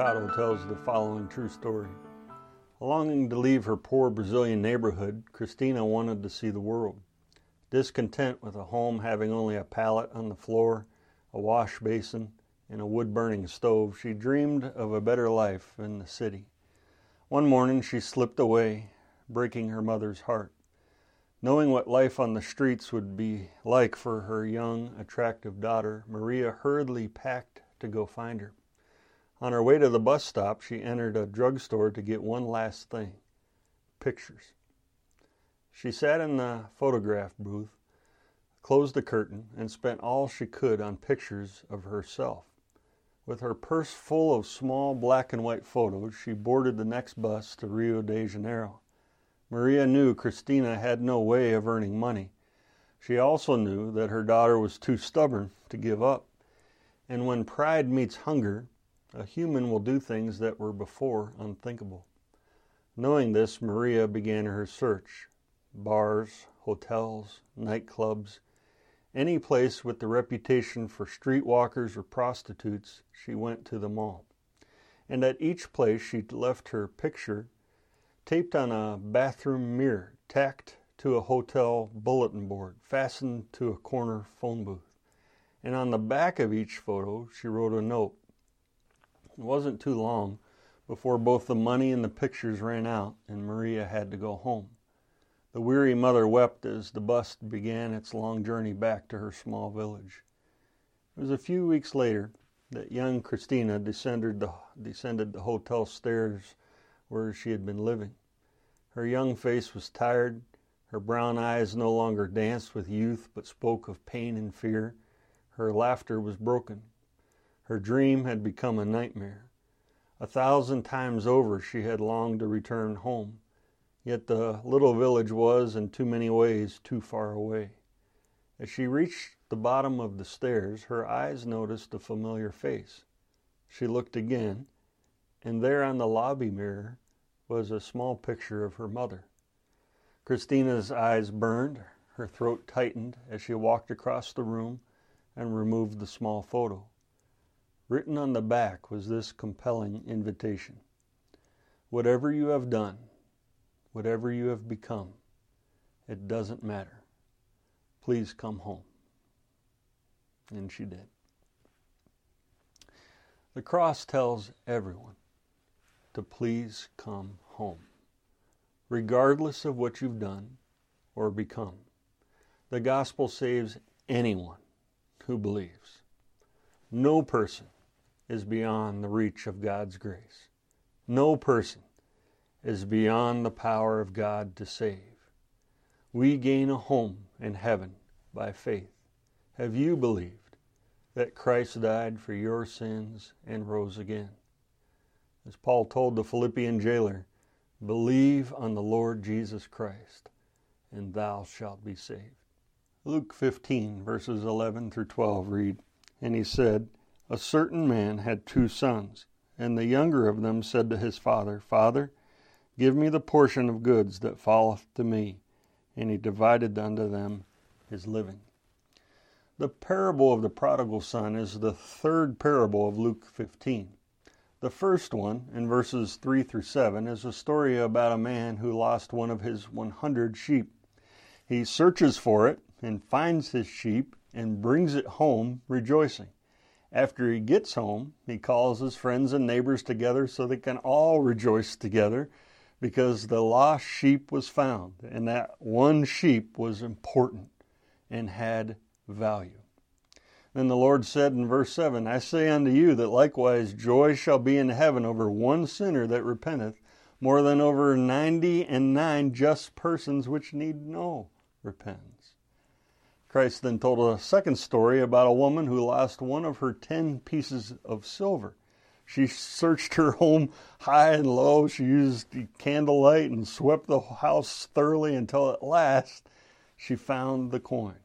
Tells the following true story. Longing to leave her poor Brazilian neighborhood, Christina wanted to see the world. Discontent with a home having only a pallet on the floor, a wash basin, and a wood burning stove, she dreamed of a better life in the city. One morning she slipped away, breaking her mother's heart. Knowing what life on the streets would be like for her young, attractive daughter, Maria hurriedly packed to go find her. On her way to the bus stop, she entered a drugstore to get one last thing pictures. She sat in the photograph booth, closed the curtain, and spent all she could on pictures of herself. With her purse full of small black and white photos, she boarded the next bus to Rio de Janeiro. Maria knew Christina had no way of earning money. She also knew that her daughter was too stubborn to give up. And when pride meets hunger, a human will do things that were before unthinkable. Knowing this, Maria began her search. Bars, hotels, nightclubs, any place with the reputation for streetwalkers or prostitutes, she went to them all. And at each place she left her picture taped on a bathroom mirror, tacked to a hotel bulletin board, fastened to a corner phone booth. And on the back of each photo, she wrote a note it wasn't too long before both the money and the pictures ran out and Maria had to go home. The weary mother wept as the bus began its long journey back to her small village. It was a few weeks later that young Christina descended the, descended the hotel stairs where she had been living. Her young face was tired. Her brown eyes no longer danced with youth but spoke of pain and fear. Her laughter was broken. Her dream had become a nightmare. A thousand times over she had longed to return home, yet the little village was, in too many ways, too far away. As she reached the bottom of the stairs, her eyes noticed a familiar face. She looked again, and there on the lobby mirror was a small picture of her mother. Christina's eyes burned, her throat tightened as she walked across the room and removed the small photo. Written on the back was this compelling invitation Whatever you have done, whatever you have become, it doesn't matter. Please come home. And she did. The cross tells everyone to please come home, regardless of what you've done or become. The gospel saves anyone who believes. No person is beyond the reach of God's grace. No person is beyond the power of God to save. We gain a home in heaven by faith. Have you believed that Christ died for your sins and rose again? As Paul told the Philippian jailer, believe on the Lord Jesus Christ, and thou shalt be saved. Luke 15, verses 11 through 12 read, And he said, A certain man had two sons, and the younger of them said to his father, Father, give me the portion of goods that falleth to me. And he divided unto them his living. The parable of the prodigal son is the third parable of Luke 15. The first one, in verses 3 through 7, is a story about a man who lost one of his 100 sheep. He searches for it and finds his sheep and brings it home rejoicing. After he gets home, he calls his friends and neighbors together so they can all rejoice together because the lost sheep was found, and that one sheep was important and had value. Then the Lord said in verse 7 I say unto you that likewise joy shall be in heaven over one sinner that repenteth, more than over ninety and nine just persons which need no repentance. Christ then told a second story about a woman who lost one of her ten pieces of silver. She searched her home high and low. She used the candlelight and swept the house thoroughly until at last she found the coin.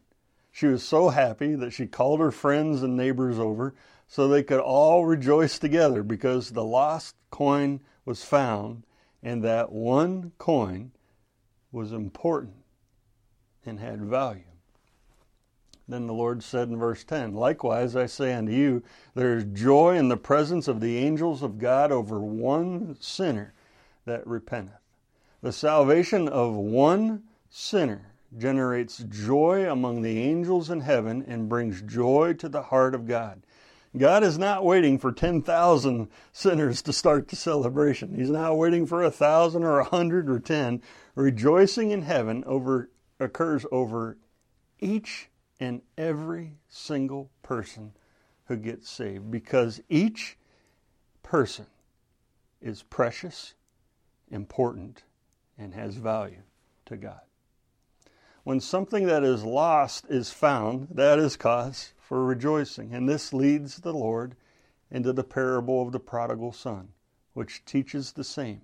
She was so happy that she called her friends and neighbors over so they could all rejoice together because the lost coin was found and that one coin was important and had value. Then the Lord said in verse 10 Likewise I say unto you, there is joy in the presence of the angels of God over one sinner that repenteth. The salvation of one sinner generates joy among the angels in heaven and brings joy to the heart of God. God is not waiting for 10,000 sinners to start the celebration. He's not waiting for a thousand or a hundred or ten. Rejoicing in heaven over occurs over each and every single person who gets saved because each person is precious, important, and has value to God. When something that is lost is found, that is cause for rejoicing. And this leads the Lord into the parable of the prodigal son, which teaches the same,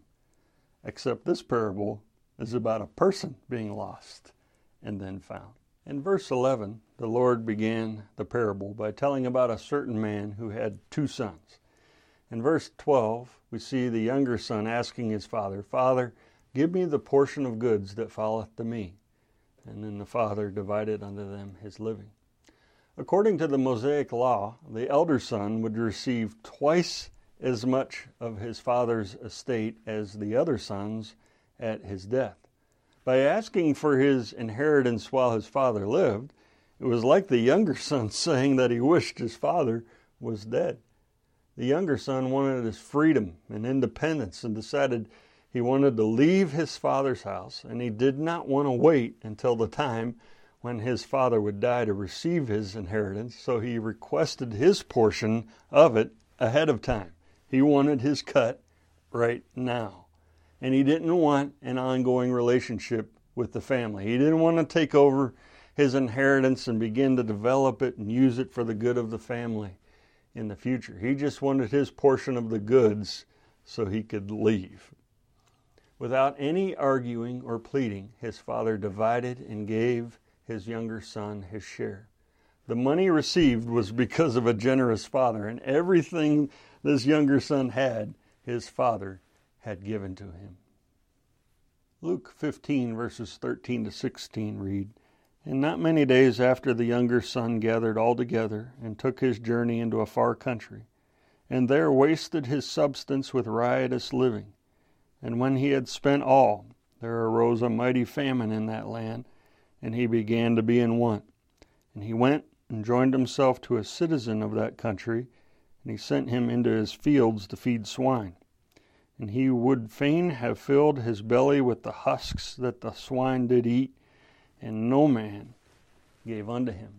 except this parable is about a person being lost and then found. In verse 11, the Lord began the parable by telling about a certain man who had two sons. In verse 12, we see the younger son asking his father, Father, give me the portion of goods that falleth to me. And then the father divided unto them his living. According to the Mosaic law, the elder son would receive twice as much of his father's estate as the other sons at his death. By asking for his inheritance while his father lived, it was like the younger son saying that he wished his father was dead. The younger son wanted his freedom and independence and decided he wanted to leave his father's house, and he did not want to wait until the time when his father would die to receive his inheritance, so he requested his portion of it ahead of time. He wanted his cut right now and he didn't want an ongoing relationship with the family. He didn't want to take over his inheritance and begin to develop it and use it for the good of the family in the future. He just wanted his portion of the goods so he could leave. Without any arguing or pleading, his father divided and gave his younger son his share. The money received was because of a generous father, and everything this younger son had, his father had given to him. Luke 15, verses 13 to 16 read And not many days after the younger son gathered all together and took his journey into a far country, and there wasted his substance with riotous living. And when he had spent all, there arose a mighty famine in that land, and he began to be in want. And he went and joined himself to a citizen of that country, and he sent him into his fields to feed swine and he would fain have filled his belly with the husks that the swine did eat, and no man gave unto him.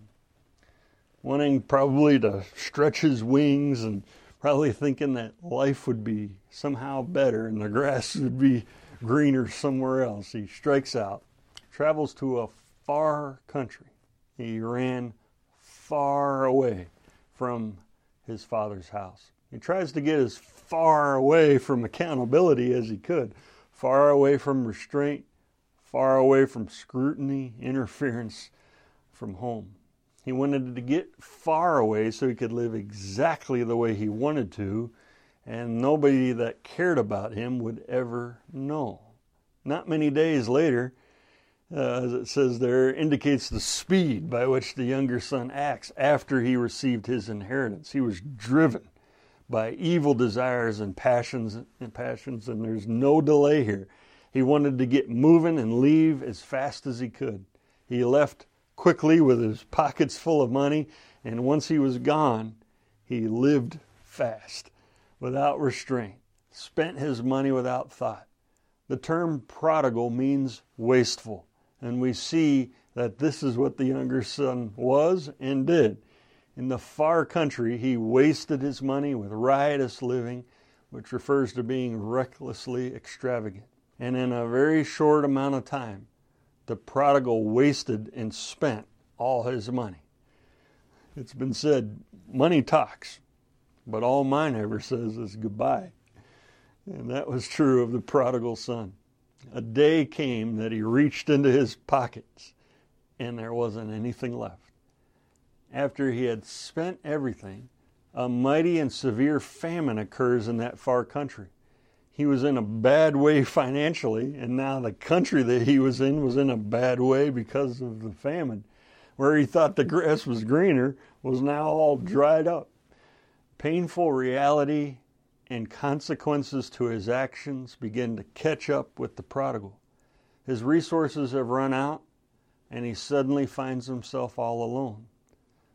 Wanting probably to stretch his wings and probably thinking that life would be somehow better and the grass would be greener somewhere else, he strikes out, travels to a far country. He ran far away from his father's house. He tries to get as far away from accountability as he could, far away from restraint, far away from scrutiny, interference from home. He wanted to get far away so he could live exactly the way he wanted to, and nobody that cared about him would ever know. Not many days later, uh, as it says there, indicates the speed by which the younger son acts after he received his inheritance. He was driven by evil desires and passions and passions and there's no delay here. He wanted to get moving and leave as fast as he could. He left quickly with his pockets full of money and once he was gone, he lived fast without restraint, spent his money without thought. The term prodigal means wasteful, and we see that this is what the younger son was and did. In the far country, he wasted his money with riotous living, which refers to being recklessly extravagant. And in a very short amount of time, the prodigal wasted and spent all his money. It's been said, money talks, but all mine ever says is goodbye. And that was true of the prodigal son. A day came that he reached into his pockets and there wasn't anything left. After he had spent everything, a mighty and severe famine occurs in that far country. He was in a bad way financially, and now the country that he was in was in a bad way because of the famine. Where he thought the grass was greener was now all dried up. Painful reality and consequences to his actions begin to catch up with the prodigal. His resources have run out, and he suddenly finds himself all alone.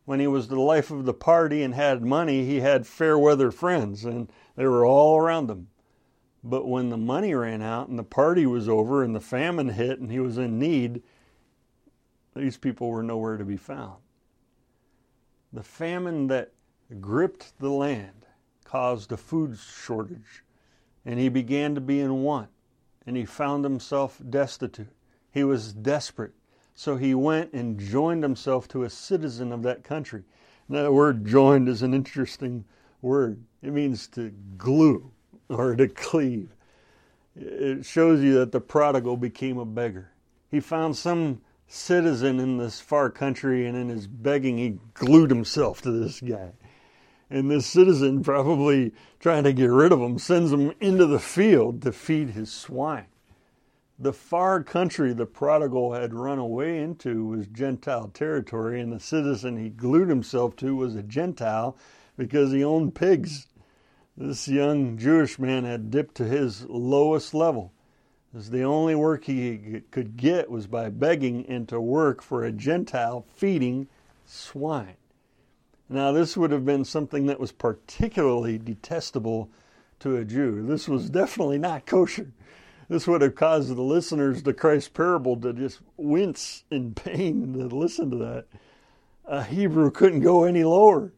When he was the life of the party and had money, he had fair weather friends, and they were all around him. But when the money ran out and the party was over and the famine hit and he was in need, these people were nowhere to be found. The famine that gripped the land caused a food shortage, and he began to be in want, and he found himself destitute. He was desperate, so he went and joined himself to a citizen of that country. Now, that word joined is an interesting word. It means to glue or to cleave. It shows you that the prodigal became a beggar. He found some citizen in this far country, and in his begging, he glued himself to this guy. And this citizen, probably trying to get rid of him, sends him into the field to feed his swine. The far country the prodigal had run away into was Gentile territory, and the citizen he glued himself to was a Gentile because he owned pigs. This young Jewish man had dipped to his lowest level. As the only work he could get was by begging and to work for a Gentile feeding swine. Now, this would have been something that was particularly detestable to a Jew. This was definitely not kosher. This would have caused the listeners to Christ's parable to just wince in pain to listen to that. A Hebrew couldn't go any lower.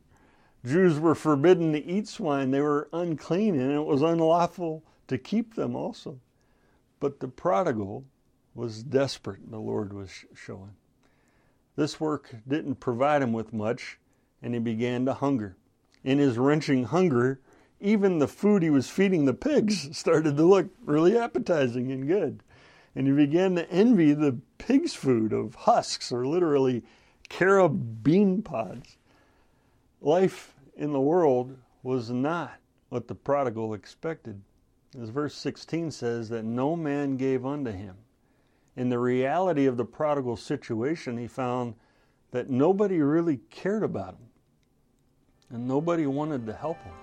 Jews were forbidden to eat swine, they were unclean, and it was unlawful to keep them also. But the prodigal was desperate, the Lord was showing. This work didn't provide him with much, and he began to hunger. In his wrenching hunger, even the food he was feeding the pigs mm-hmm. started to look really appetizing and good. And he began to envy the pig's food of husks, or literally carob bean pods. Life in the world was not what the prodigal expected. As verse 16 says, that no man gave unto him. In the reality of the prodigal situation, he found that nobody really cared about him and nobody wanted to help him.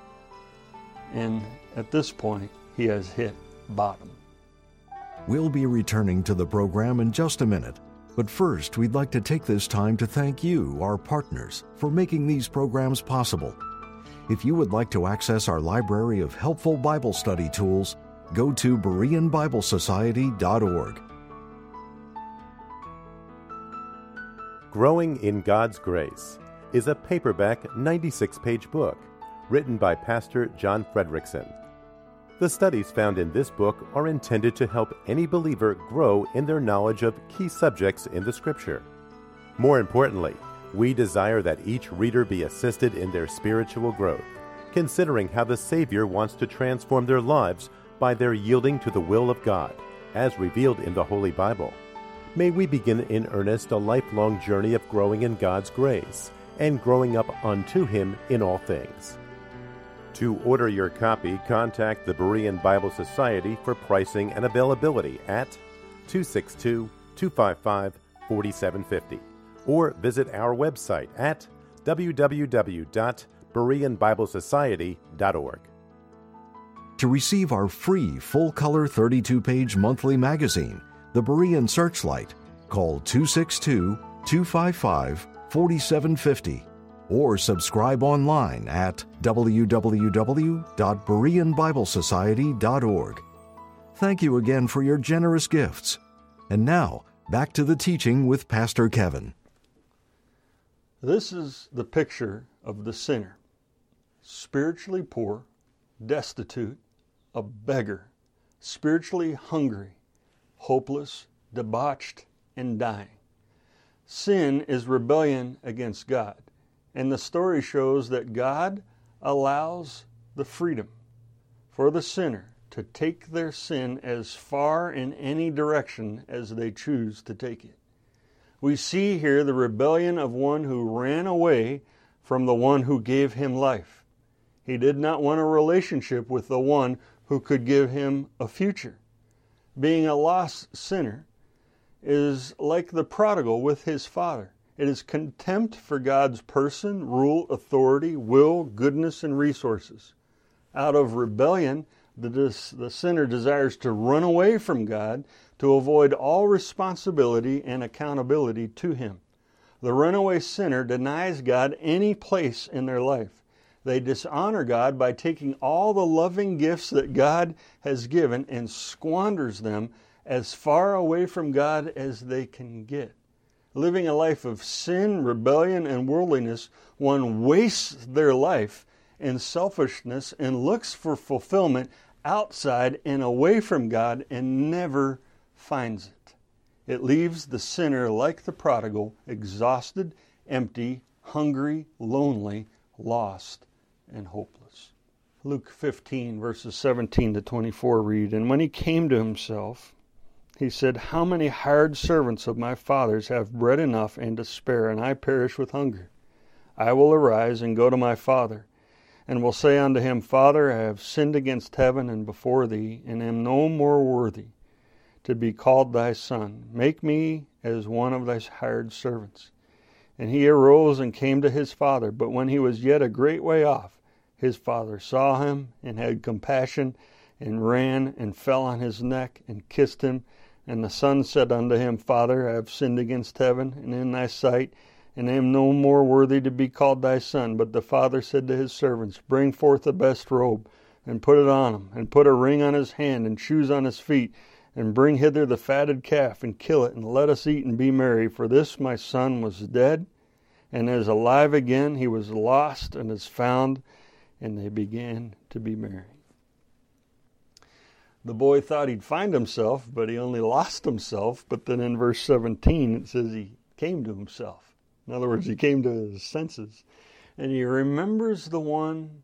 And at this point, he has hit bottom. We'll be returning to the program in just a minute. But first, we'd like to take this time to thank you, our partners, for making these programs possible. If you would like to access our library of helpful Bible study tools, go to BereanBibleSociety.org. Growing in God's Grace is a paperback 96 page book written by Pastor John Fredericksen. The studies found in this book are intended to help any believer grow in their knowledge of key subjects in the Scripture. More importantly, we desire that each reader be assisted in their spiritual growth, considering how the Savior wants to transform their lives by their yielding to the will of God, as revealed in the Holy Bible. May we begin in earnest a lifelong journey of growing in God's grace and growing up unto Him in all things. To order your copy, contact the Berean Bible Society for pricing and availability at 262 255 4750 or visit our website at www.bereanbiblesociety.org. To receive our free full color 32 page monthly magazine, The Berean Searchlight, call 262 255 4750 or subscribe online at www.bereanbiblesociety.org. Thank you again for your generous gifts. And now, back to the teaching with Pastor Kevin. This is the picture of the sinner spiritually poor, destitute, a beggar, spiritually hungry, hopeless, debauched, and dying. Sin is rebellion against God. And the story shows that God allows the freedom for the sinner to take their sin as far in any direction as they choose to take it. We see here the rebellion of one who ran away from the one who gave him life. He did not want a relationship with the one who could give him a future. Being a lost sinner is like the prodigal with his father. It is contempt for God's person, rule, authority, will, goodness, and resources. Out of rebellion, the, the sinner desires to run away from God to avoid all responsibility and accountability to Him. The runaway sinner denies God any place in their life. They dishonor God by taking all the loving gifts that God has given and squanders them as far away from God as they can get. Living a life of sin, rebellion, and worldliness, one wastes their life in selfishness and looks for fulfillment outside and away from God and never finds it. It leaves the sinner like the prodigal, exhausted, empty, hungry, lonely, lost, and hopeless. Luke 15, verses 17 to 24 read And when he came to himself, he said, How many hired servants of my father's have bread enough and to spare, and I perish with hunger? I will arise and go to my father and will say unto him, Father, I have sinned against heaven and before thee, and am no more worthy to be called thy son. Make me as one of thy hired servants. And he arose and came to his father. But when he was yet a great way off, his father saw him and had compassion, and ran and fell on his neck and kissed him. And the son said unto him, Father, I have sinned against heaven and in thy sight and am no more worthy to be called thy son. But the father said to his servants, Bring forth the best robe, and put it on him, and put a ring on his hand, and shoes on his feet, and bring hither the fatted calf, and kill it, and let us eat and be merry. For this my son was dead, and is alive again. He was lost, and is found. And they began to be merry. The boy thought he'd find himself, but he only lost himself. But then in verse 17 it says he came to himself. In other words, he came to his senses and he remembers the one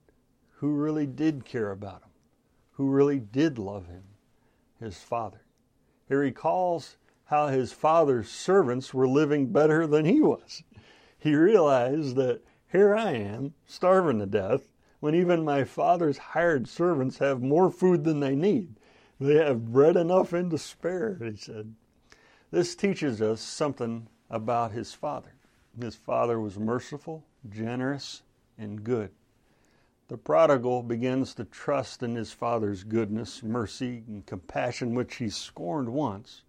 who really did care about him, who really did love him, his father. He recalls how his father's servants were living better than he was. He realized that here I am, starving to death, when even my father's hired servants have more food than they need. They have bread enough and to spare, he said. This teaches us something about his father. His father was merciful, generous, and good. The prodigal begins to trust in his father's goodness, mercy, and compassion, which he scorned once,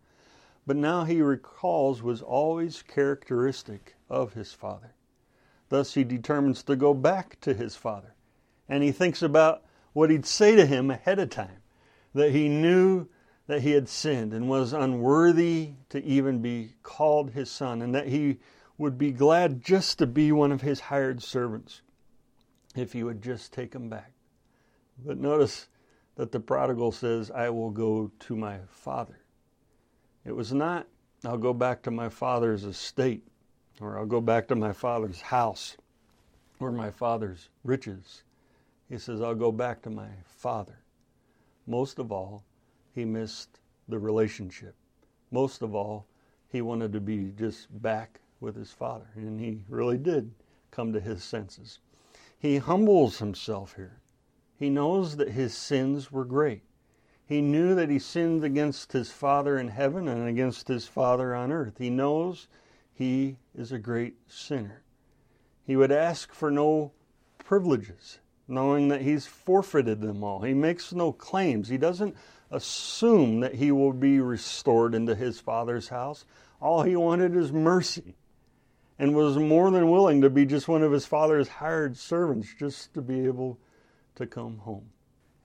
but now he recalls was always characteristic of his father. Thus he determines to go back to his father, and he thinks about what he'd say to him ahead of time, that he knew that he had sinned and was unworthy to even be called his son, and that he would be glad just to be one of his hired servants if he would just take him back. But notice that the prodigal says, I will go to my father. It was not, I'll go back to my father's estate, or I'll go back to my father's house, or my father's riches. He says, I'll go back to my father. Most of all, he missed the relationship. Most of all, he wanted to be just back with his father. And he really did come to his senses. He humbles himself here. He knows that his sins were great. He knew that he sinned against his Father in heaven and against his Father on earth. He knows he is a great sinner. He would ask for no privileges, knowing that he's forfeited them all. He makes no claims. He doesn't assume that he will be restored into his Father's house. All he wanted is mercy and was more than willing to be just one of his father's hired servants just to be able to come home.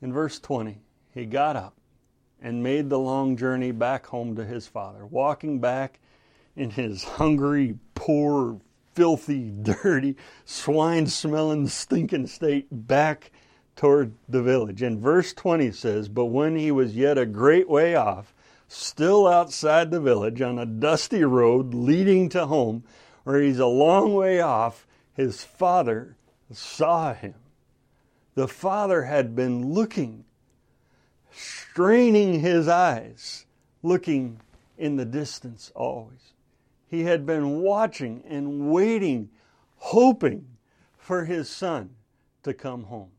In verse 20, he got up and made the long journey back home to his father, walking back in his hungry, poor, filthy, dirty, swine smelling, stinking state back toward the village. And verse 20 says, But when he was yet a great way off, still outside the village on a dusty road leading to home, where he's a long way off, his father saw him. The father had been looking, straining his eyes, looking in the distance always. He had been watching and waiting, hoping for his son to come home.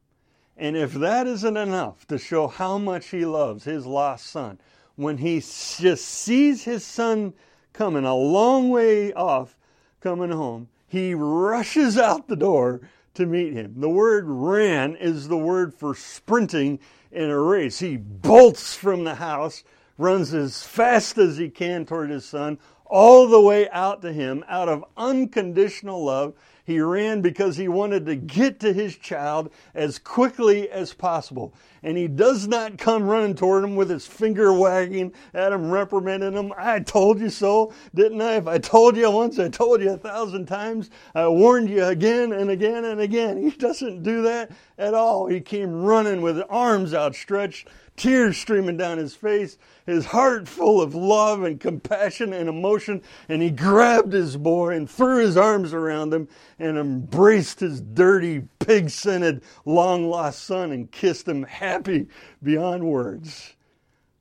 And if that isn't enough to show how much he loves his lost son, when he just sees his son coming a long way off, coming home, he rushes out the door to meet him. The word ran is the word for sprinting in a race. He bolts from the house, runs as fast as he can toward his son, all the way out to him out of unconditional love he ran because he wanted to get to his child as quickly as possible. And he does not come running toward him with his finger wagging at him, reprimanding him. I told you so, didn't I? If I told you once, I told you a thousand times. I warned you again and again and again. He doesn't do that at all. He came running with arms outstretched, tears streaming down his face, his heart full of love and compassion and emotion, and he grabbed his boy and threw his arms around him and embraced his dirty, pig scented, long lost son and kissed him, happy beyond words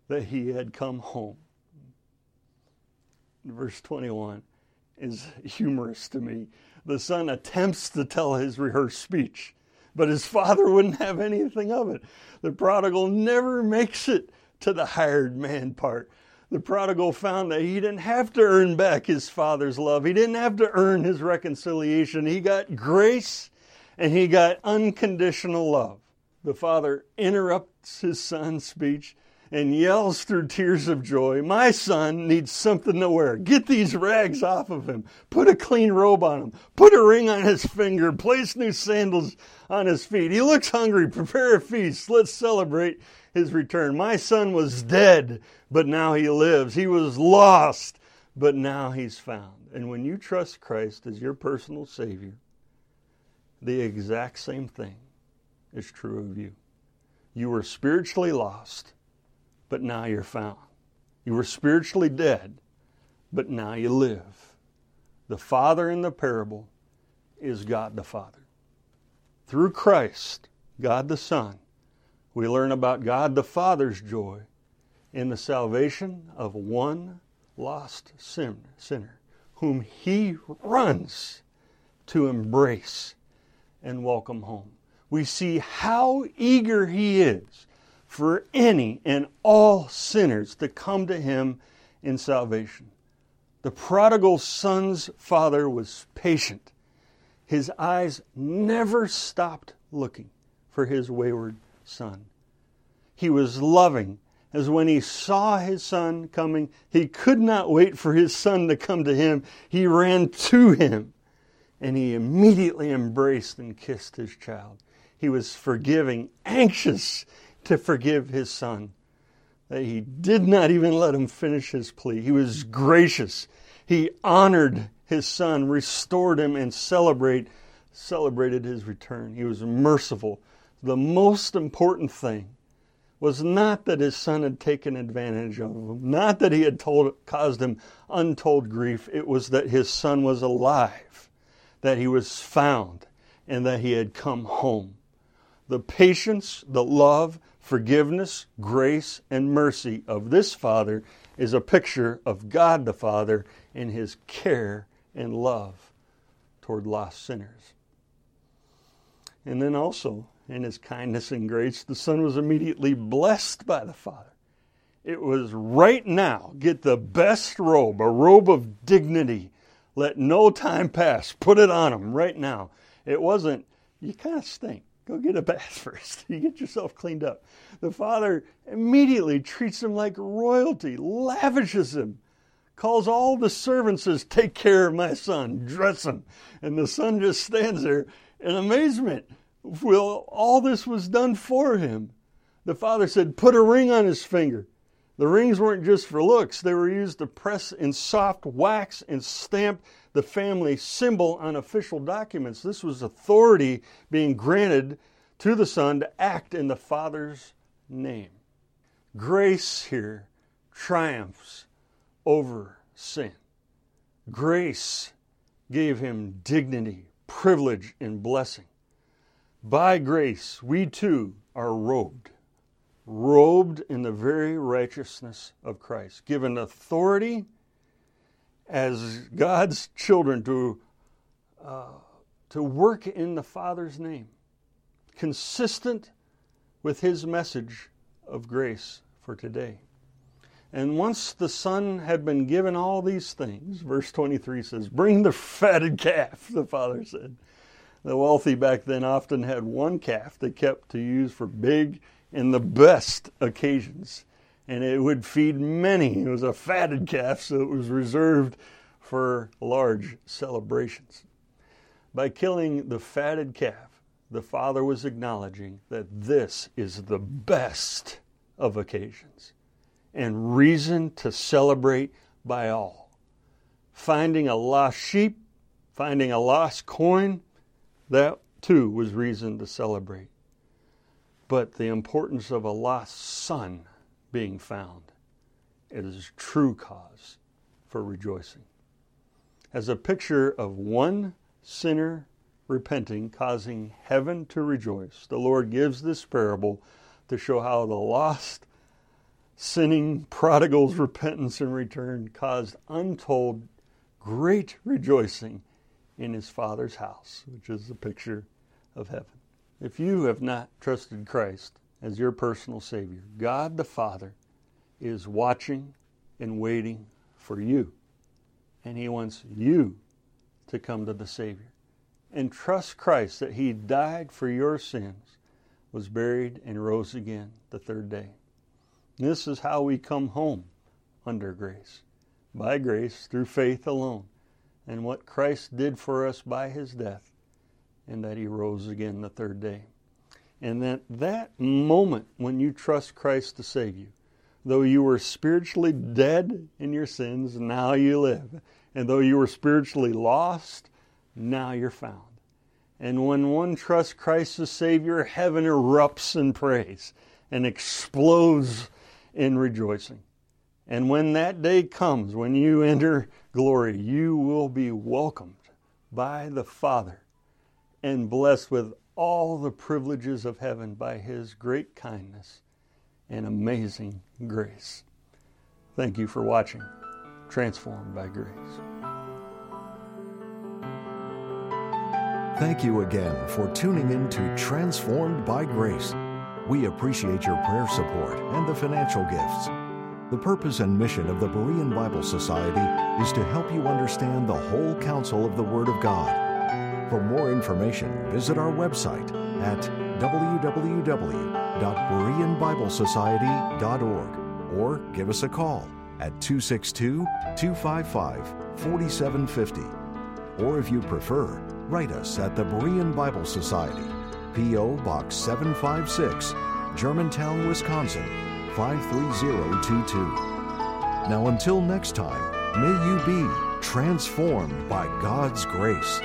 that he had come home. Verse 21 is humorous to me. The son attempts to tell his rehearsed speech but his father wouldn't have anything of it. The prodigal never makes it to the hired man part. The prodigal found that he didn't have to earn back his father's love. He didn't have to earn his reconciliation. He got grace and he got unconditional love. The father interrupts his son's speech and yells through tears of joy, My son needs something to wear. Get these rags off of him. Put a clean robe on him. Put a ring on his finger. Place new sandals on his feet. He looks hungry. Prepare a feast. Let's celebrate his return. My son was dead, but now he lives. He was lost, but now he's found. And when you trust Christ as your personal Savior, the exact same thing is true of you. You were spiritually lost but now you're found. You were spiritually dead, but now you live. The Father in the parable is God the Father. Through Christ, God the Son, we learn about God the Father's joy in the salvation of one lost sinner whom he runs to embrace and welcome home. We see how eager he is for any and all sinners to come to him in salvation. The prodigal son's father was patient. His eyes never stopped looking for his wayward son. He was loving, as when he saw his son coming, he could not wait for his son to come to him. He ran to him and he immediately embraced and kissed his child. He was forgiving, anxious to forgive his son. That he did not even let him finish his plea. He was gracious. He honored his son, restored him, and celebrate, celebrated his return. He was merciful. The most important thing was not that his son had taken advantage of him, not that he had told, caused him untold grief. It was that his son was alive, that he was found, and that he had come home. The patience, the love, forgiveness, grace, and mercy of this Father is a picture of God the Father in his care and love toward lost sinners. And then also, in his kindness and grace, the Son was immediately blessed by the Father. It was right now, get the best robe, a robe of dignity. Let no time pass. Put it on him right now. It wasn't, you kind of stink. Go get a bath first. you get yourself cleaned up. The father immediately treats him like royalty, lavishes him, calls all the servants, says, Take care of my son, dress him. And the son just stands there in amazement. Well, all this was done for him. The father said, Put a ring on his finger. The rings weren't just for looks, they were used to press in soft wax and stamp the family symbol on official documents. This was authority being granted to the Son to act in the Father's name. Grace here triumphs over sin. Grace gave him dignity, privilege, and blessing. By grace, we too are robed, robed in the very righteousness of Christ, given authority as God's children to, uh, to work in the Father's name, consistent with his message of grace for today. And once the Son had been given all these things, verse 23 says, Bring the fatted calf, the Father said. The wealthy back then often had one calf they kept to use for big and the best occasions. And it would feed many. It was a fatted calf, so it was reserved for large celebrations. By killing the fatted calf, the Father was acknowledging that this is the best of occasions and reason to celebrate by all. Finding a lost sheep, finding a lost coin, that too was reason to celebrate. But the importance of a lost son being found is true cause for rejoicing. As a picture of one sinner repenting, causing heaven to rejoice, the Lord gives this parable to show how the lost, sinning prodigal's repentance and return caused untold great rejoicing in his Father's house, which is the picture of heaven. If you have not trusted Christ as your personal Savior, God the Father is watching and waiting for you. And He wants you to come to the Savior and trust Christ that He died for your sins, was buried, and rose again the third day. This is how we come home under grace. By grace, through faith alone and what Christ did for us by his death, and that he rose again the third day. And that that moment when you trust Christ to save you, though you were spiritually dead in your sins, now you live. And though you were spiritually lost, now you're found. And when one trusts Christ as Savior, heaven erupts in praise and explodes in rejoicing. And when that day comes, when you enter glory, you will be welcomed by the Father and blessed with all the privileges of heaven by His great kindness and amazing grace. Thank you for watching Transformed by Grace. Thank you again for tuning in to Transformed by Grace. We appreciate your prayer support and the financial gifts. The purpose and mission of the Berean Bible Society is to help you understand the whole counsel of the Word of God. For more information, visit our website at www.bereanbiblesociety.org or give us a call at 262 255 4750. Or if you prefer, write us at the Berean Bible Society, P.O. Box 756, Germantown, Wisconsin 53022. Now, until next time, may you be transformed by God's grace.